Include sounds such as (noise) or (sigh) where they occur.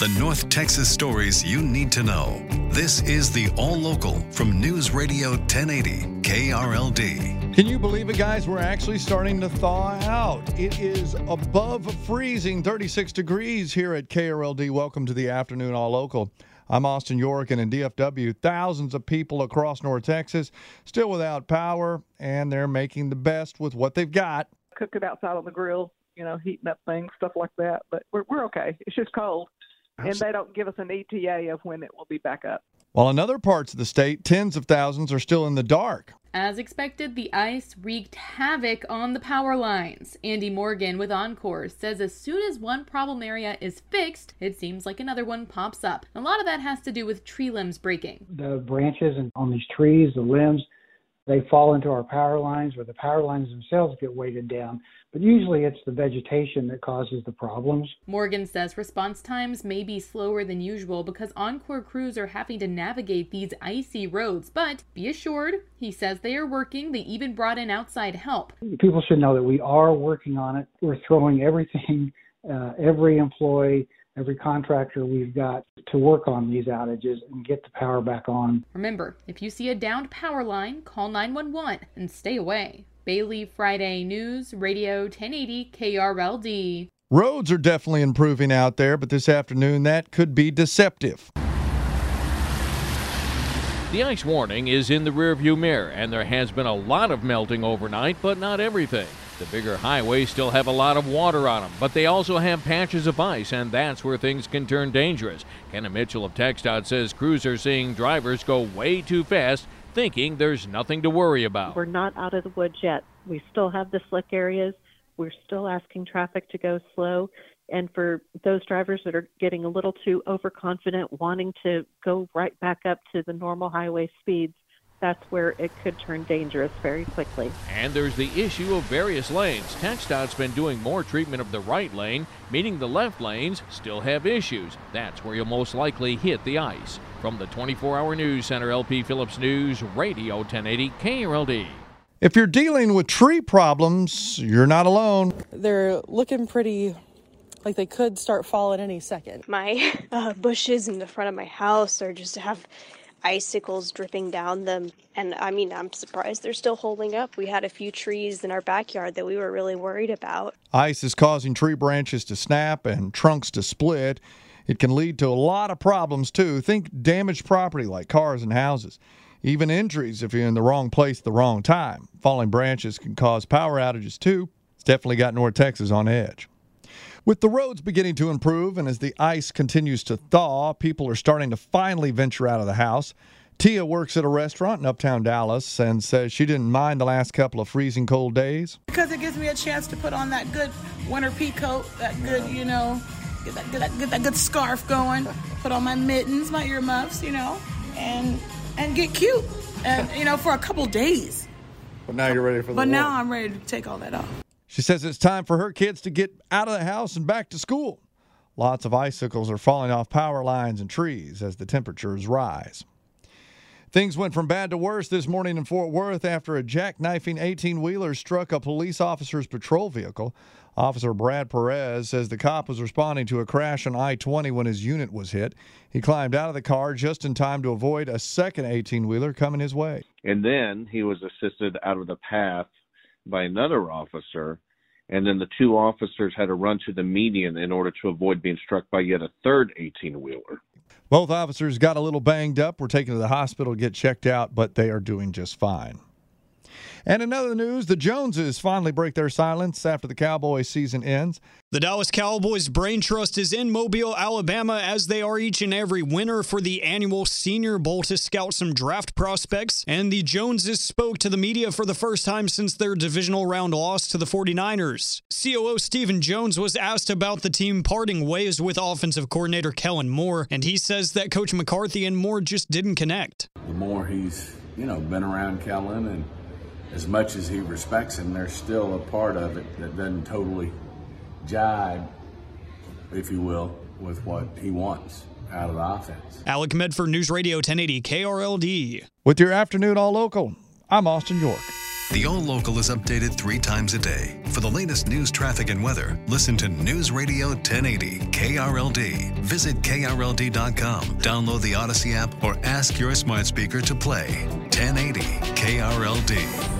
The North Texas stories you need to know. This is the All Local from News Radio 1080 KRLD. Can you believe it, guys? We're actually starting to thaw out. It is above freezing, 36 degrees here at KRLD. Welcome to the afternoon All Local. I'm Austin York, and in DFW, thousands of people across North Texas still without power, and they're making the best with what they've got. Cook it outside on the grill, you know, heating up things, stuff like that. But we're, we're okay. It's just cold and they don't give us an ETA of when it will be back up. While in other parts of the state, tens of thousands are still in the dark. As expected, the ice wreaked havoc on the power lines. Andy Morgan with Oncor says as soon as one problem area is fixed, it seems like another one pops up. A lot of that has to do with tree limbs breaking. The branches on these trees, the limbs, they fall into our power lines or the power lines themselves get weighted down. But usually it's the vegetation that causes the problems. Morgan says response times may be slower than usual because Oncor crews are having to navigate these icy roads. But be assured, he says they are working. They even brought in outside help. People should know that we are working on it. We're throwing everything, (laughs) uh, every employee, every contractor we've got to work on these outages and get the power back on. Remember, if you see a downed power line, call 911 and stay away. Bailey Friday News, Radio 1080 KRLD. Roads are definitely improving out there, but this afternoon that could be deceptive. The ice warning is in the rearview mirror, and there has been a lot of melting overnight, but not everything. The bigger highways still have a lot of water on them, but they also have patches of ice, and that's where things can turn dangerous. Kenna Mitchell of TxDOT says crews are seeing drivers go way too fast, thinking there's nothing to worry about. We're not out of the woods yet. We still have the slick areas. We're still asking traffic to go slow. And for those drivers that are getting a little too overconfident, wanting to go right back up to the normal highway speeds, that's where it could turn dangerous very quickly. And there's the issue of various lanes. TxDOT's been doing more treatment of the right lane, meaning the left lanes still have issues. That's where you'll most likely hit the ice. From the 24 hour news center, LP Phillips News, Radio 1080 KRLD. If you're dealing with tree problems, you're not alone. They're looking pretty like they could start falling any second. My (laughs) uh, bushes in the front of my house are just have icicles dripping down them. And I mean, I'm surprised they're still holding up. We had a few trees in our backyard that we were really worried about. Ice is causing tree branches to snap and trunks to split. It can lead to a lot of problems, too. Think damaged property like cars and houses. Even injuries if you're in the wrong place at the wrong time. Falling branches can cause power outages, too. It's definitely got North Texas on edge. With the roads beginning to improve and as the ice continues to thaw, people are starting to finally venture out of the house. Tia works at a restaurant in uptown Dallas and says she didn't mind the last couple of freezing cold days. Because it gives me a chance to put on that good winter pea coat, that good, you know, get that, get that, get that good scarf going, put on my mittens, my earmuffs, you know, and and get cute, and you know, for a couple days. But now you're ready for the But war. now I'm ready to take all that off. She says it's time for her kids to get out of the house and back to school. Lots of icicles are falling off power lines and trees as the temperatures rise. Things went from bad to worse this morning in Fort Worth after a jackknifing 18 wheeler struck a police officer's patrol vehicle. Officer Brad Perez says the cop was responding to a crash on I 20 when his unit was hit. He climbed out of the car just in time to avoid a second 18 wheeler coming his way. And then he was assisted out of the path by another officer, and then the two officers had to run to the median in order to avoid being struck by yet a third 18 wheeler. Both officers got a little banged up, were taken to the hospital to get checked out, but they are doing just fine. And in other news, the Joneses finally break their silence after the Cowboys season ends. The Dallas Cowboys Brain Trust is in Mobile, Alabama, as they are each and every winter for the annual Senior Bowl to scout some draft prospects. And the Joneses spoke to the media for the first time since their divisional round loss to the 49ers. COO Stephen Jones was asked about the team parting ways with offensive coordinator Kellen Moore, and he says that Coach McCarthy and Moore just didn't connect. The more he's, you know, been around Kellen and as much as he respects him, there's still a part of it that doesn't totally jibe, if you will, with what he wants out of the offense. Alec Medford, News Radio 1080 KRLD. With your afternoon all local, I'm Austin York. The All Local is updated three times a day. For the latest news, traffic, and weather, listen to News Radio 1080 KRLD. Visit KRLD.com, download the Audacy app, or ask your smart speaker to play 1080 KRLD.